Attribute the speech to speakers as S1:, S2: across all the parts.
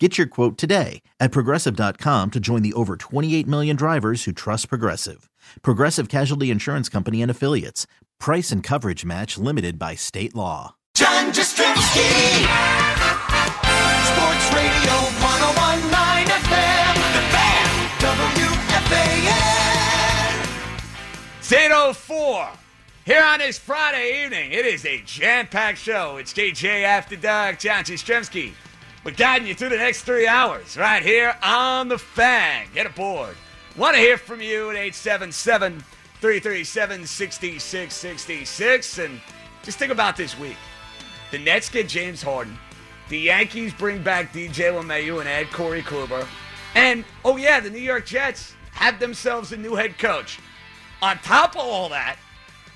S1: Get your quote today at progressive.com to join the over 28 million drivers who trust Progressive. Progressive Casualty Insurance Company and Affiliates. Price and coverage match limited by state law.
S2: John Jastremski. Sports Radio 1019 FM. The Fan. WFAN.
S3: It's 804. Here on this Friday evening, it is a jam-packed show. It's JJ After Dark, John Jastremski. We're guiding you through the next three hours right here on The Fan. Get aboard. Want to hear from you at 877 337 6666. And just think about this week. The Nets get James Harden. The Yankees bring back DJ LeMahieu and add Corey Kluber. And, oh yeah, the New York Jets have themselves a new head coach. On top of all that,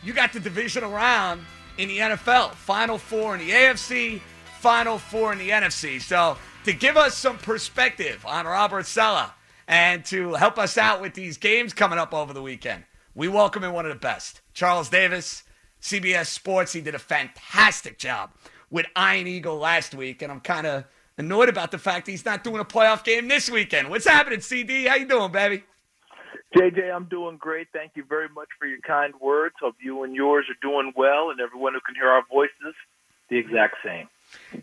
S3: you got the divisional round in the NFL. Final four in the AFC, Final four in the NFC. So to give us some perspective on Robert Saleh and to help us out with these games coming up over the weekend, we welcome in one of the best, Charles Davis, CBS Sports. He did a fantastic job with Ian Eagle last week, and I'm kind of annoyed about the fact he's not doing a playoff game this weekend. What's happening, CD? How you doing, baby?
S4: JJ, I'm doing great. Thank you very much for your kind words. Hope you and yours are doing well, and everyone who can hear our voices, the exact same.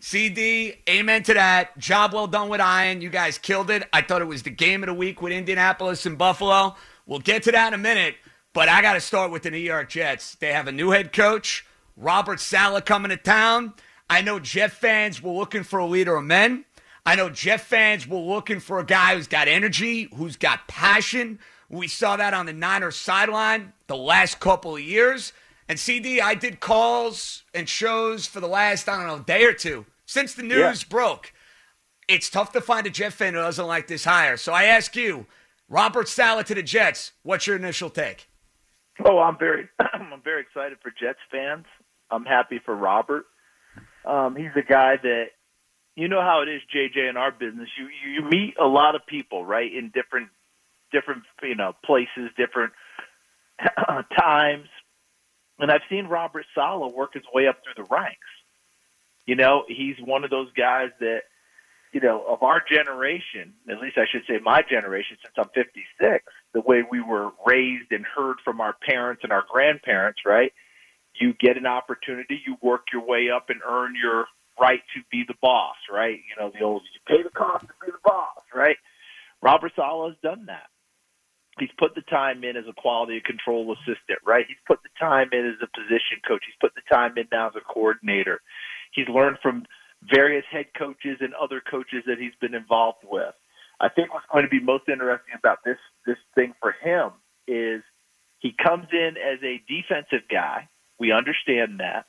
S3: CD, amen to that. Job well done with Ian. You guys killed it. I thought it was the game of the week with Indianapolis and Buffalo. We'll get to that in a minute, but I got to start with the New York Jets. They have a new head coach, Robert Saleh, coming to town. I know Jet fans were looking for a leader of men. I know Jet fans were looking for a guy who's got energy, who's got passion. We saw that on the Niners sideline the last couple of years. And CD, I did calls and shows for the last, I don't know, day or two since the news
S4: Yeah.
S3: broke. It's tough to find a Jet fan who doesn't like this hire. So I ask you, Robert Saleh to the Jets, what's your initial take?
S4: Oh, I'm very, I'm very excited for Jets fans. I'm happy for Robert. Um, he's a guy that, you know how it is, JJ, in our business. You you meet a lot of people, right, in different, different, you know, places, different times, and I've seen Robert Saleh work his way up through the ranks. You know, he's one of those guys that, you know, of our generation, at least I should say my generation, since I'm 56, the way we were raised and heard from our parents and our grandparents, right? You get an opportunity, you work your way up and earn your right to be the boss, right? You know, the old, you pay the cost to be the boss, right? Robert Saleh has done that. He's put the time in as a quality control assistant, right? He's put the time in as a position coach. He's put the time in now as a coordinator. He's learned from various head coaches and other coaches that he's been involved with. I think what's going to be most interesting about this this thing for him is he comes in as a defensive guy. We understand that.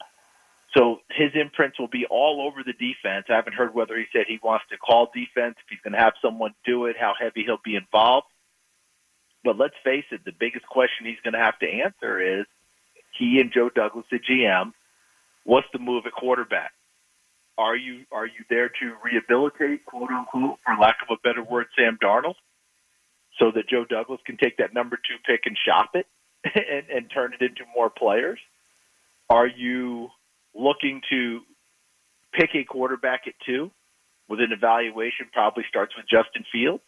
S4: So his imprints will be all over the defense. I haven't heard whether he said he wants to call defense, if he's going to have someone do it, how heavy he'll be involved. But let's face it, the biggest question he's going to have to answer is he and Joe Douglas, the GM, what's the move at quarterback? Are you are you there to rehabilitate, quote unquote, for lack of a better word, Sam Darnold, so that Joe Douglas can take that number two pick and shop it and, and turn it into more players? Are you looking to pick a quarterback at two with an evaluation probably starts with Justin Fields?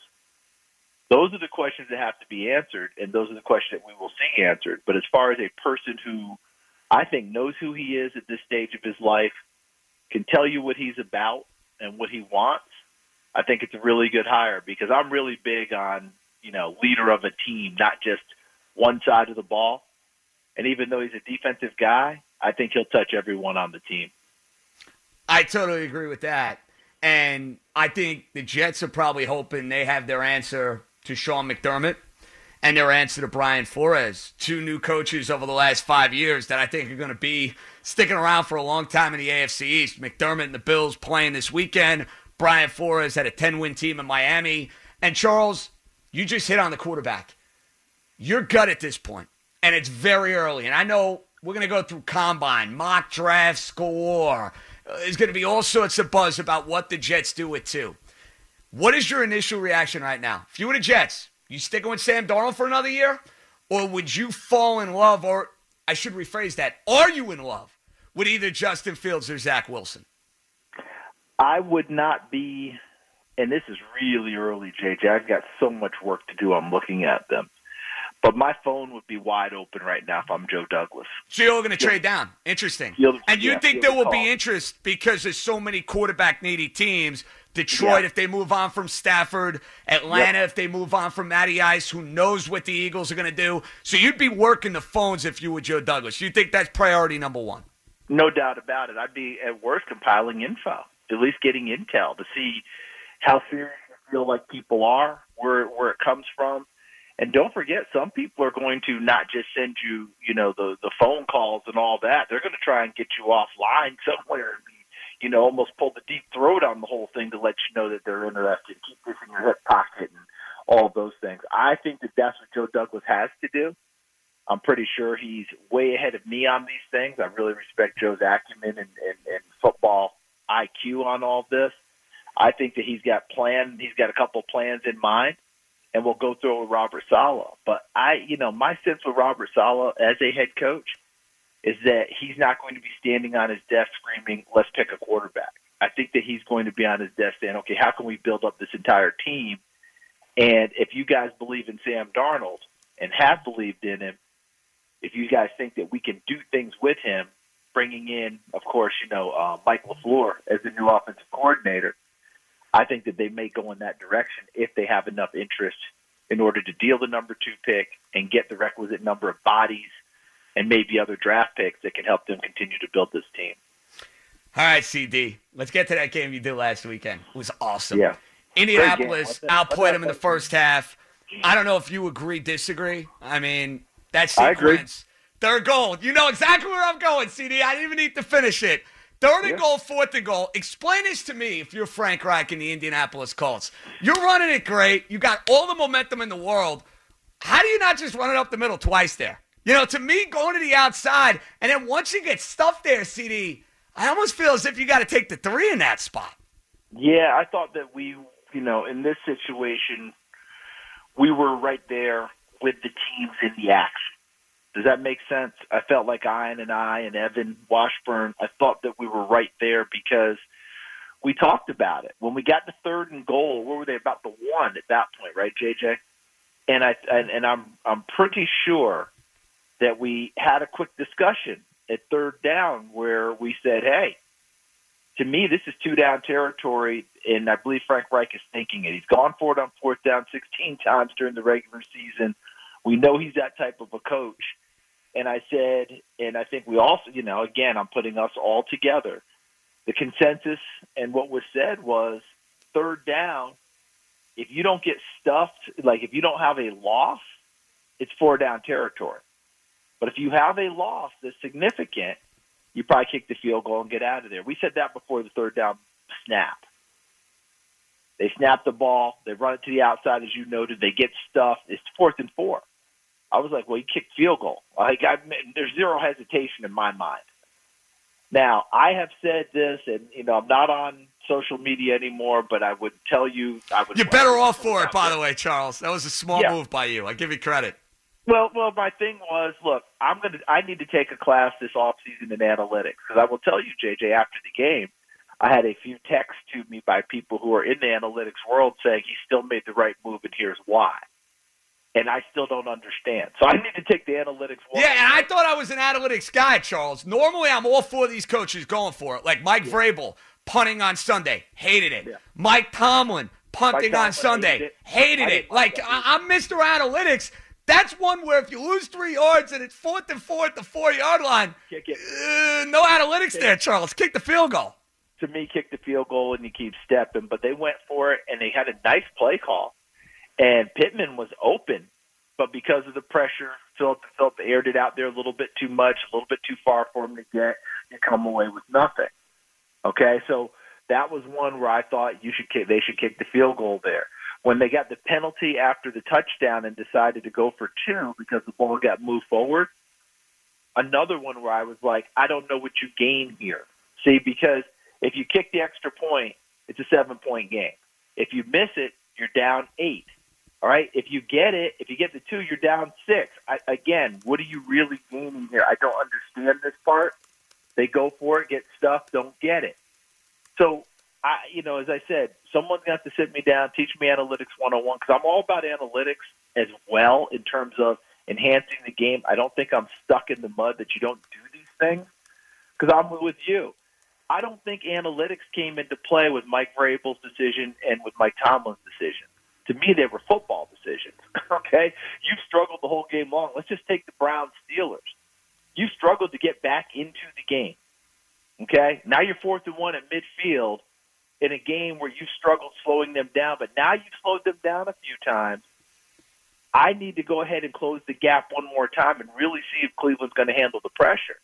S4: Those are the questions that have to be answered, and those are the questions that we will see answered. But as far as a person who I think knows who he is at this stage of his life, can tell you what he's about and what he wants, I think it's a really good hire because I'm really big on, you know, leader of a team, not just one side of the ball. And even though he's a defensive guy, I think he'll touch everyone on the team.
S3: I totally agree with that. And I think the Jets are probably hoping they have their answer to Sean McDermott and their answer to Brian Flores, two new coaches over the last five years that I think are going to be sticking around for a long time in the AFC East. McDermott and the Bills playing this weekend. Brian Flores had a 10 win team in Miami. And Charles, you just hit on the quarterback. You're gut at this point, and it's very early. And I know we're going to go through combine, mock draft score. Uh, there's going to be all sorts of buzz about what the Jets do with two. What is your initial reaction right now? If you were the Jets, you sticking with Sam Darnold for another year? Or would you fall in love, or I should rephrase that, are you in love with either Justin Fields or Zach Wilson?
S4: I would not be, and this is really early, JJ. I've got so much work to do. I'm looking at them. But my phone would be wide open right now if I'm Joe Douglas.
S3: So you're going to trade down. Interesting. And you
S4: yeah,
S3: think there
S4: the
S3: will
S4: call.
S3: be interest because there's so many quarterback needy teams. Detroit,
S4: Yeah.
S3: if they move on from Stafford, Atlanta, if they move on from Matty Ice, who knows what the Eagles are going to do. So you'd be working the phones if you were Joe Douglas. You think that's priority number one?
S4: No doubt about it. I'd be at worst compiling info, at least getting intel to see how serious you feel like people are, where where it comes from. And don't forget, some people are going to not just send you, you know, the the phone calls and all that. They're going to try and get you offline somewhere and you know, almost pull the deep throat on the whole thing to let you know that they're interested. Keep this in your hip pocket and all those things. I think that that's what Joe Douglas has to do. I'm pretty sure he's way ahead of me on these things. I really respect Joe's acumen and, and, and football IQ on all this. I think that he's got plan. He's got a couple plans in mind, and we'll go through it with Robert Saleh. But I, you know, my sense with Robert Saleh as a head coach is that he's not going to be standing on his desk screaming, "Let's pick a quarterback." I think that he's going to be on his desk saying, "Okay, how can we build up this entire team?" And if you guys believe in Sam Darnold and have believed in him, if you guys think that we can do things with him, bringing in, of course, you know, uh, Mike LaFleur as the new offensive coordinator, I think that they may go in that direction if they have enough interest in order to deal the number two pick and get the requisite number of bodies and maybe other draft picks that can help them continue to build this team.
S3: All right, CD. Let's get to that game you did last weekend. It was awesome.
S4: Yeah.
S3: Indianapolis outplayed them in the first half. I don't know if you agree, disagree. I mean, that
S4: I agree.
S3: sequence, third goal. You know exactly where I'm going, CD. I didn't even need to finish it. Third and
S4: Yeah.
S3: goal, fourth and goal. Explain this to me if you're Frank Reich and the Indianapolis Colts. You're running it great. You got all the momentum in the world. How do you not just run it up the middle twice there? You know, to me, going to the outside, and then once you get stuffed there, CD, I almost feel as if you got to take the three in that spot.
S4: Yeah, I thought that we, you know, in this situation, we were right there with the teams in the action. Does that make sense? I felt like Ian and I and Evan Washburn, I thought that we were right there because we talked about it. When we got to third and goal, where were they about the one at that point, right, JJ? And I and, and I'm I'm pretty sure that we had a quick discussion at third down where we said, "Hey, to me, this is two down territory, and I believe Frank Reich is thinking it. He's gone for it on fourth down 16 times during the regular season. We know he's that type of a coach. And I said, and I think we also, you know, again, I'm putting us all together. The consensus and what was said was third down, if you don't get stuffed, like if you don't have a loss, it's four down territory. But if you have a loss that's significant, you probably kick the field goal and get out of there. We said that before the third down snap. They snap the ball, they run it to the outside, as you noted. They get stuffed. It's fourth and four. I was like, well, you kick field goal. Like, I, there's zero hesitation in my mind. Now, I have said this, and you know, I'm not on social media anymore, but I would tell you, I would.
S3: You're better off for it, by the way, Charles. That was a small
S4: Yeah.
S3: move by you. I give you credit.
S4: Well, well, my thing was, look, I'm gonna, I need to take a class this off season in analytics because I will tell you, JJ, after the game, I had a few texts to me by people who are in the analytics world saying he still made the right move and here's why. And I still don't understand. So I need to take the analytics.
S3: Yeah, and I thought I was an analytics guy, Charles. Normally, I'm all for these coaches going for it. Like Mike yeah. Vrabel, punting on Sunday, hated it. Yeah. Mike Tomlin, punting Mike on Sunday, hated it. Hated it. Like, I'm Mr. Analytics. That's one where if you lose three yards and it's fourth and four at the four yard line,
S4: Kick it.
S3: Uh, no analytics Kick there, Charles. Kick the field goal.
S4: To me, kick the field goal and you keep stepping. But they went for it and they had a nice play call. And Pittman was open, but because of the pressure, Philip Philip aired it out there a little bit too much, a little bit too far for him to get. You come away with nothing. Okay, so that was one where I thought you should kick, they should kick the field goal there when they got the penalty after the touchdown and decided to go for two because the ball got moved forward. Another one where I was like, I don't know what you gain here. See, because if you kick the extra point, it's a seven point game. If you miss it, you're down eight. All right. If you get it, if you get the two, you're down six. I, again, what are you really gaining here? I don't understand this part. They go for it, get stuff, don't get it. So I, you know, as I said, someone's got to sit me down, teach me analytics 101 because I'm all about analytics as well in terms of enhancing the game. I don't think I'm stuck in the mud that you don't do these things because I'm with you. I don't think analytics came into play with Mike Vrabel's decision and with Mike Tomlin's decision. To me, they were football decisions. okay, you've struggled the whole game long. Let's just take the Browns Steelers. You struggled to get back into the game. Okay, now you're fourth and one at midfield in a game where you struggled slowing them down, but now you've slowed them down a few times. I need to go ahead and close the gap one more time and really see if Cleveland's going to handle the pressure.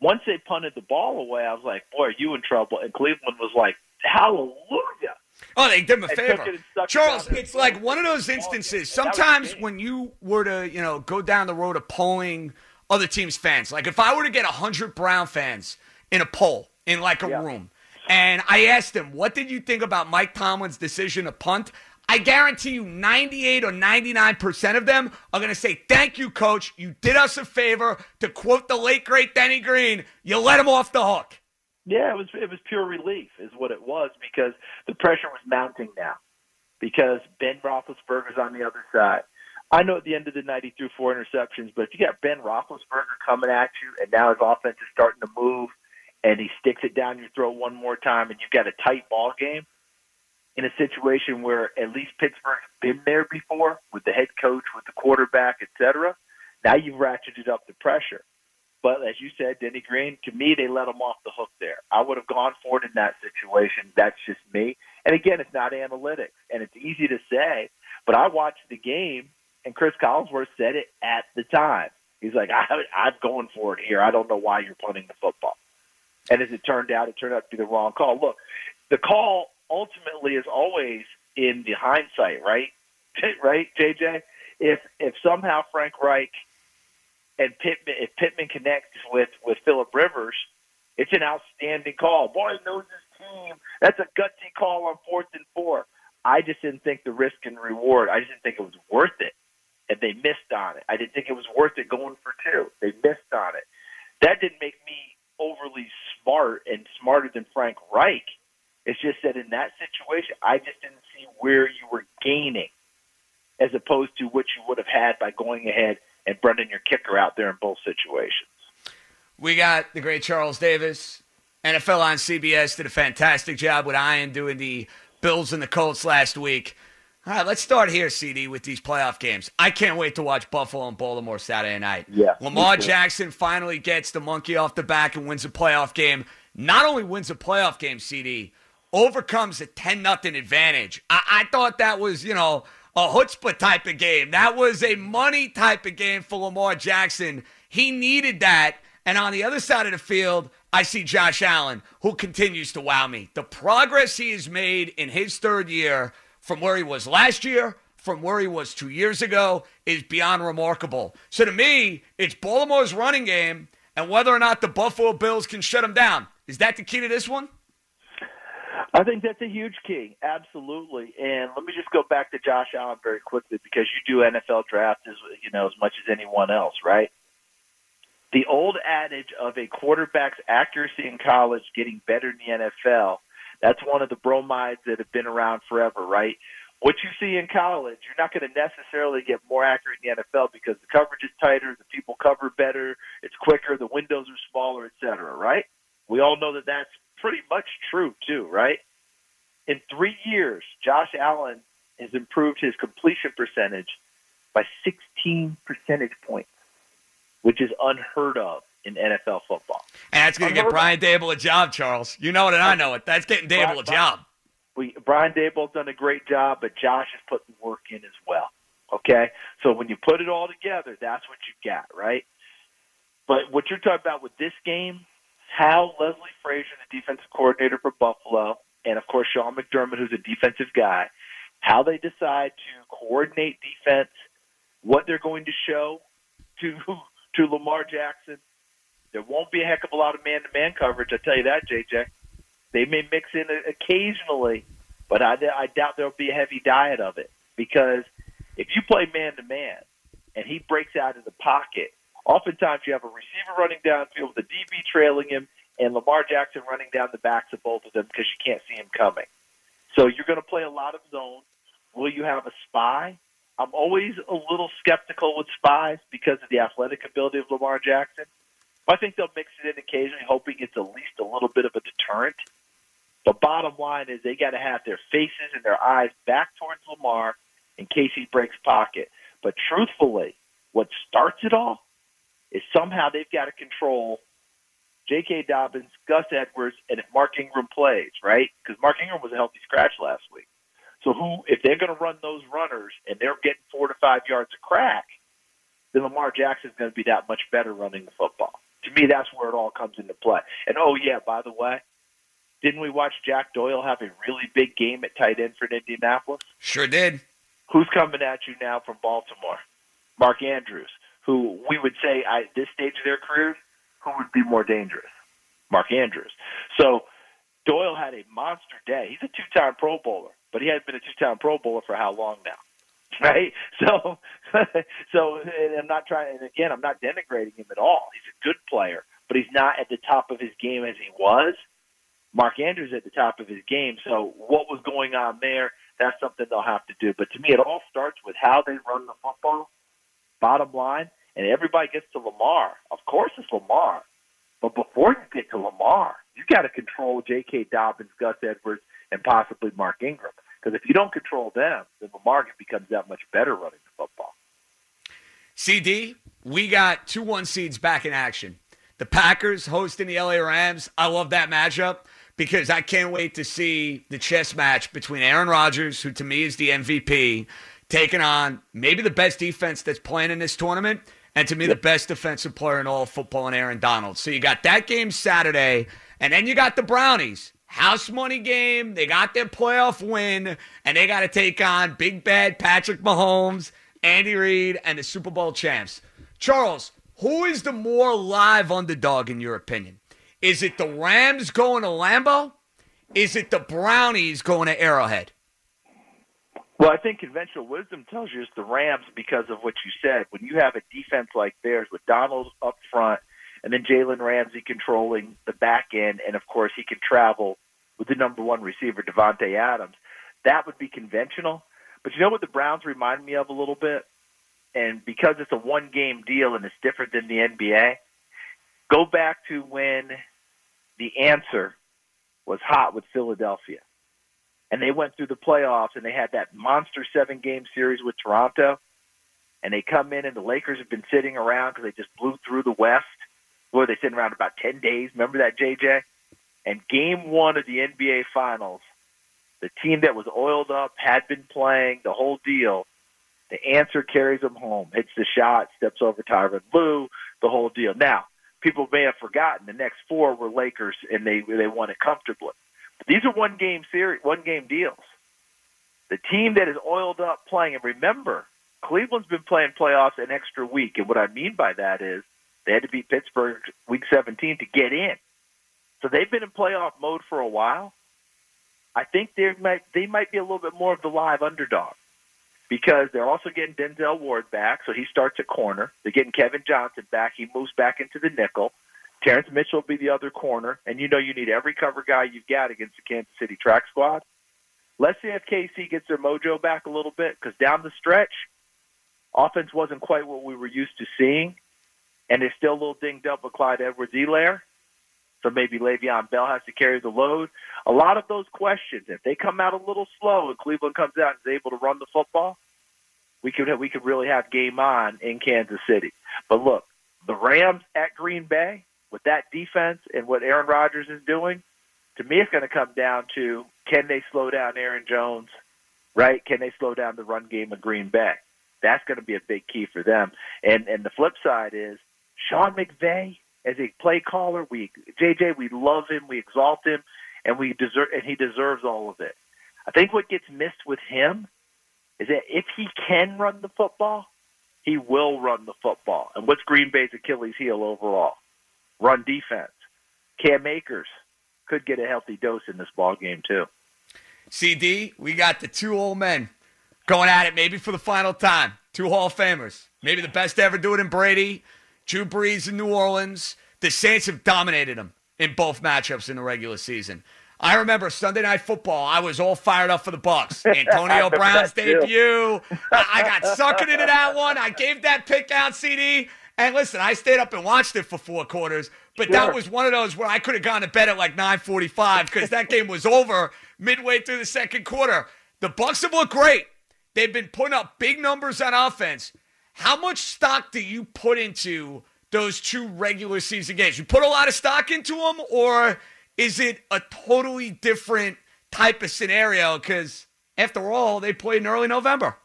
S4: Once they punted the ball away, I was like, boy, are you in trouble? And Cleveland was like, hallelujah.
S3: Oh, they did him a favor. It Charles, it's like one of those oh, instances. Sometimes when you were to, you know, go down the road of polling other teams' fans, like if I were to get 100 Brown fans in a poll in like a yeah. room, and I asked him, what did you think about Mike Tomlin's decision to punt? I guarantee you 98 or 99% of them are going to say, Thank you, coach. You did us a favor. To quote the late, great Denny Green, you let him off the hook.
S4: Yeah, it was, it was pure relief, is what it was, because the pressure was mounting now. Because Ben Roethlisberger's on the other side. I know at the end of the night he threw four interceptions, but if you got Ben Roethlisberger coming at you and now his offense is starting to move – and he sticks it down your throat one more time, and you've got a tight ball game in a situation where at least Pittsburgh's been there before with the head coach, with the quarterback, etc. Now you've ratcheted up the pressure. But as you said, Denny Green, to me, they let him off the hook there. I would have gone for it in that situation. That's just me. And again, it's not analytics, and it's easy to say. But I watched the game, and Chris Collinsworth said it at the time. He's like, I, I'm going for it here. I don't know why you're punting the football. And as it turned out, it turned out to be the wrong call. Look, the call ultimately is always in the hindsight, right? right, JJ? If if somehow Frank Reich and Pittman if Pittman connects with with Philip Rivers, it's an outstanding call. Boy knows his team. That's a gutsy call on fourth and four. I just didn't think the risk and reward. I just didn't think it was worth it, and they missed on it. I didn't think it was worth it going for two. They missed on it. That didn't make me overly smart and smarter than Frank Reich. It's just that in that situation, I just didn't see where you were gaining as opposed to what you would have had by going ahead and running your kicker out there in both situations.
S3: We got the great Charles Davis. NFL on CBS did a fantastic job with Ian doing the Bills and the Colts last week. All right, let's start here, CD, with these playoff games. I can't wait to watch Buffalo and Baltimore Saturday night.
S4: Yeah,
S3: Lamar Jackson finally gets the monkey off the back and wins a playoff game. Not only wins a playoff game, CD, overcomes a 10 nothing advantage. I-, I thought that was, you know, a chutzpah type of game. That was a money type of game for Lamar Jackson. He needed that. And on the other side of the field, I see Josh Allen, who continues to wow me. The progress he has made in his third year – from where he was last year, from where he was two years ago, is beyond remarkable. So to me, it's Baltimore's running game and whether or not the Buffalo Bills can shut him down. Is that the key to this one?
S4: I think that's a huge key, absolutely. And let me just go back to Josh Allen very quickly because you do NFL drafts as you know as much as anyone else, right? The old adage of a quarterback's accuracy in college getting better in the NFL, that's one of the bromides that have been around forever, right? What you see in college, you're not going to necessarily get more accurate in the NFL because the coverage is tighter, the people cover better, it's quicker, the windows are smaller, et cetera, right? We all know that that's pretty much true too, right? In three years, Josh Allen has improved his completion percentage by 16 percentage points, which is unheard of in NFL football.
S3: And that's going to get Brian Daboll a job, Charles. You know it, and I know it. That's getting Daboll a job.
S4: We, Brian Daboll's done a great job, but Josh has put the work in as well. Okay, so when you put it all together, that's what you got, right? But what you're talking about with this game, how Leslie Frazier, the defensive coordinator for Buffalo, and of course Sean McDermott, who's a defensive guy, how they decide to coordinate defense, what they're going to show to to Lamar Jackson. There won't be a heck of a lot of man-to-man coverage. I tell you that, JJ. They may mix in occasionally, but I, I doubt there'll be a heavy diet of it because if you play man-to-man and he breaks out of the pocket, oftentimes you have a receiver running downfield with a DB trailing him and Lamar Jackson running down the backs of both of them because you can't see him coming. So you're going to play a lot of zone. Will you have a spy? I'm always a little skeptical with spies because of the athletic ability of Lamar Jackson. I think they'll mix it in occasionally, hoping it's at least a little bit of a deterrent. The bottom line is they got to have their faces and their eyes back towards Lamar in case he breaks pocket. But truthfully, what starts it all is somehow they've got to control J.K. Dobbins, Gus Edwards, and if Mark Ingram plays, right? Because Mark Ingram was a healthy scratch last week. So who, if they're going to run those runners and they're getting four to five yards a crack, then Lamar Jackson's going to be that much better running the football. Me, that's where it all comes into play. And oh yeah, by the way, didn't we watch Jack Doyle have a really big game at tight end for Indianapolis?
S3: Sure did.
S4: Who's coming at you now from Baltimore? Mark Andrews, who we would say at this stage of their careers, who would be more dangerous? Mark Andrews. So Doyle had a monster day. He's a two-time Pro Bowler, but he hasn't been a two-time Pro Bowler for how long now? Right? So, so I'm not trying. And again, I'm not denigrating him at all. He's a good player, but he's not at the top of his game as he was. Mark Andrews at the top of his game. So what was going on there? That's something they'll have to do. But to me, it all starts with how they run the football. Bottom line, and everybody gets to Lamar. Of course, it's Lamar. But before you get to Lamar, you got to control J.K. Dobbins, Gus Edwards, and possibly Mark Ingram. Because if you don't control them, then Lamar becomes that much better running the football.
S3: CD, we got two one seeds back in action. The Packers hosting the LA Rams. I love that matchup because I can't wait to see the chess match between Aaron Rodgers, who to me is the MVP, taking on maybe the best defense that's playing in this tournament, and to me, the best defensive player in all of football, and Aaron Donald. So you got that game Saturday, and then you got the Brownies. House money game. They got their playoff win, and they got to take on Big Bad Patrick Mahomes, Andy Reid, and the Super Bowl champs. Charles, who is the more live underdog in your opinion? Is it the Rams going to Lambeau? Is it the Brownies going to Arrowhead?
S4: Well, I think conventional wisdom tells you it's the Rams because of what you said. When you have a defense like theirs with Donald up front and then Jalen Ramsey controlling the back end, and of course he can travel with the number one receiver, Davante Adams, that would be conventional. But you know what the Browns remind me of a little bit? And because it's a one game deal and it's different than the NBA, go back to when the answer was hot with Philadelphia and they went through the playoffs and they had that monster seven game series with Toronto. And they come in and the Lakers have been sitting around because they just blew through the West. Boy, they sit around about 10 days. Remember that, JJ? And game one of the NBA Finals, the team that was oiled up, had been playing, the whole deal, the answer carries them home, hits the shot, steps over Tyronn Lue, the whole deal. Now, people may have forgotten the next four were Lakers, and they they won it comfortably. But These are one game series, one game deals. The team that is oiled up playing, and remember, Cleveland's been playing playoffs an extra week, and what I mean by that is they had to beat Pittsburgh week 17 to get in. So they've been in playoff mode for a while. I think they might they might be a little bit more of the live underdog because they're also getting Denzel Ward back, so he starts at corner. They're getting Kevin Johnson back; he moves back into the nickel. Terrence Mitchell will be the other corner, and you know you need every cover guy you've got against the Kansas City track squad. Let's see if KC gets their mojo back a little bit because down the stretch, offense wasn't quite what we were used to seeing, and they're still a little dinged up with Clyde Edwards-Helaire. So maybe Le'Veon Bell has to carry the load. A lot of those questions, if they come out a little slow and Cleveland comes out and is able to run the football, we could we could really have game on in Kansas City. But look, the Rams at Green Bay with that defense and what Aaron Rodgers is doing, to me, it's going to come down to can they slow down Aaron Jones, right? Can they slow down the run game of Green Bay? That's going to be a big key for them. And and the flip side is Sean McVay as a play caller. We JJ, we love him, we exalt him, and we deserve and he deserves all of it. I think what gets missed with him is that if he can run the football, he will run the football. And what's Green Bay's Achilles heel overall? Run defense. Cam Akers could get a healthy dose in this ball game too.
S3: CD, we got the two old men going at it maybe for the final time. Two Hall of Famers. Maybe the best to ever do it in Brady, Drew Brees in New Orleans. The Saints have dominated them in both matchups in the regular season. I remember Sunday Night Football. I was all fired up for the Bucks. Antonio Brown's debut. I got suckered into that one. I gave that pick out, CD. And listen, I stayed up and watched it for four quarters. But that was one of those where I could have gone to bed at like 9:45 because that game was over midway through the second quarter. The Bucks have looked great. They've been putting up big numbers on offense. How much stock do you put into those two regular season games? You put a lot of stock into them, or is it a totally different type of scenario? Because after all, they played in early November.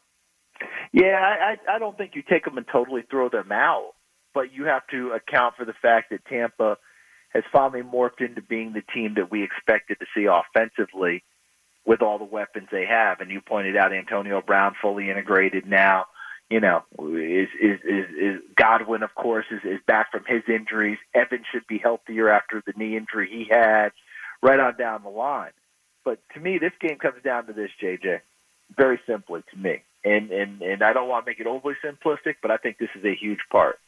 S4: Yeah, I, I don't think you take them and totally throw them out, but you have to account for the fact that Tampa has finally morphed into being the team that we expected to see offensively with all the weapons they have. And you pointed out Antonio Brown fully integrated now. You know, is is is, is Godwin, of course, is, is back from his injuries. Evan should be healthier after the knee injury he had, right on down the line. But to me, this game comes down to this, JJ. Very simply to me, and and and I don't want to make it overly simplistic, but I think this is a huge part.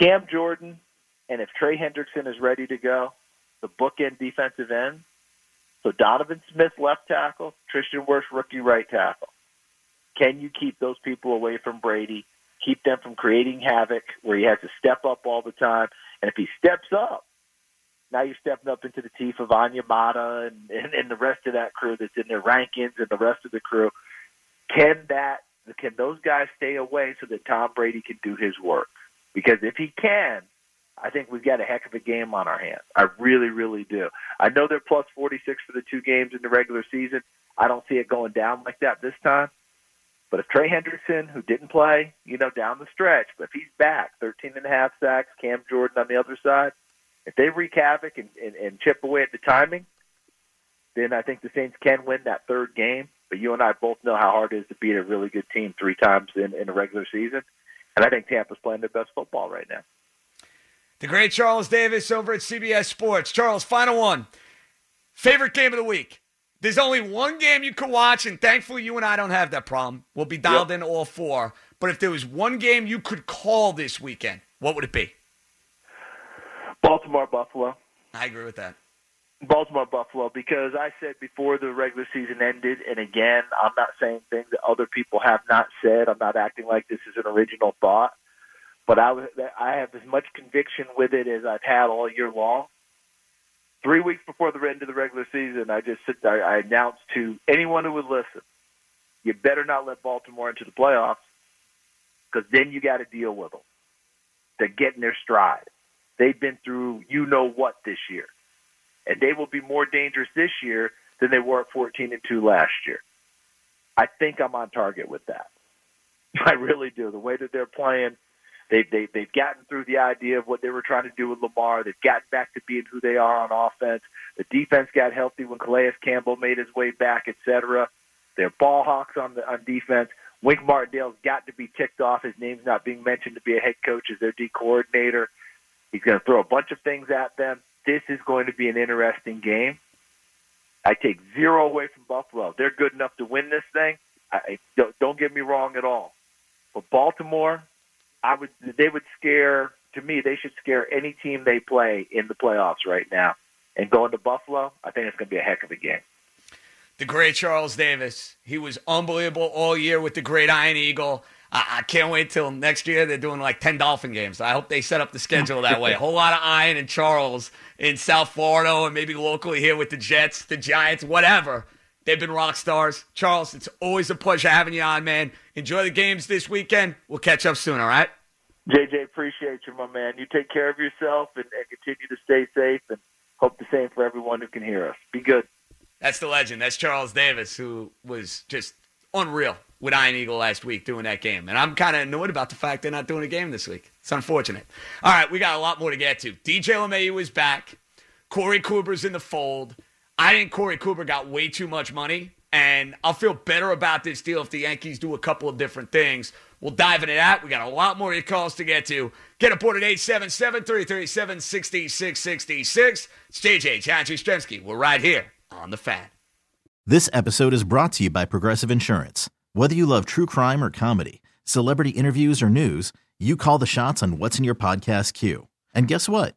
S4: Cam Jordan, and if Trey Hendrickson is ready to go, the bookend defensive end. So Donovan Smith left tackle, Tristan Wirfs rookie right tackle. Can you keep those people away from Brady? Keep them from creating havoc where he has to step up all the time. And if he steps up, now you're stepping up into the teeth of Onyemata and, and, and the rest of that crew that's in their rankings and the rest of the crew. Can that can those guys stay away so that Tom Brady can do his work? Because if he can, I think we've got a heck of a game on our hands. I really, really do. I know they're plus 46 for the two games in the regular season. I don't see it going down like that this time. But if Trey Henderson, who didn't play, you know, down the stretch, but if he's back, 13 and a half sacks, Cam Jordan on the other side, if they wreak havoc and, and, and chip away at the timing, then I think the Saints can win that third game. But you and I both know how hard it is to beat a really good team three times in, in a regular season. And I think Tampa's playing their best football right now.
S3: The great Charles Davis over at CBS Sports. Charles, final one. Favorite game of the week? There's only one game you can watch, and thankfully you and I don't have that problem. We'll be dialed yep. in all four. But if there was one game you could call this weekend, what would it be?
S4: Baltimore Buffalo.
S3: I agree with that.
S4: Baltimore Buffalo because I said before the regular season ended, and again, I'm not saying things that other people have not said. I'm not acting like this is an original thought, but I was I have as much conviction with it as I've had all year long. Three weeks before the end of the regular season, I just sit there, I announced to anyone who would listen, you better not let Baltimore into the playoffs because then you got to deal with them. They're getting their stride. They've been through you know what this year and they will be more dangerous this year than they were at 14 and 2 last year. I think I'm on target with that. I really do. The way that they're playing, they they they've gotten through the idea of what they were trying to do with Lamar. They've gotten back to being who they are on offense. The defense got healthy when Calais Campbell made his way back, etc. They're ball hawks on the on defense. Wink Martindale's got to be ticked off. His name's not being mentioned to be a head coach as their D coordinator. He's going to throw a bunch of things at them this is going to be an interesting game. I take zero away from Buffalo. They're good enough to win this thing. I don't, don't get me wrong at all. But Baltimore, I would they would scare to me. They should scare any team they play in the playoffs right now. And going to Buffalo, I think it's going to be a heck of a game.
S3: The great Charles Davis. He was unbelievable all year with the great Ian Eagle. I, I can't wait till next year. They're doing like 10 Dolphin games. I hope they set up the schedule that way. A whole lot of Ian and Charles in South Florida and maybe locally here with the Jets, the Giants, whatever. They've been rock stars. Charles, it's always a pleasure having you on, man. Enjoy the games this weekend. We'll catch up soon, all right?
S4: JJ, appreciate you, my man. You take care of yourself and, and continue to stay safe and hope the same for everyone who can hear us. Be good.
S3: That's the legend. That's Charles Davis, who was just unreal with Ian Eagle last week doing that game. And I'm kind of annoyed about the fact they're not doing a game this week. It's unfortunate. All right, we got a lot more to get to. DJ LeMahieu is back. Corey Kluber's in the fold. I think Corey Kluber got way too much money, and I'll feel better about this deal if the Yankees do a couple of different things. We'll dive into that. We got a lot more calls to get to. Get aboard at 877 337 6666. It's JJ, John Jastremski. We're right here on the fan.
S1: This episode is brought to you by Progressive Insurance. Whether you love true crime or comedy, celebrity interviews or news, you call the shots on what's in your podcast queue. And guess what?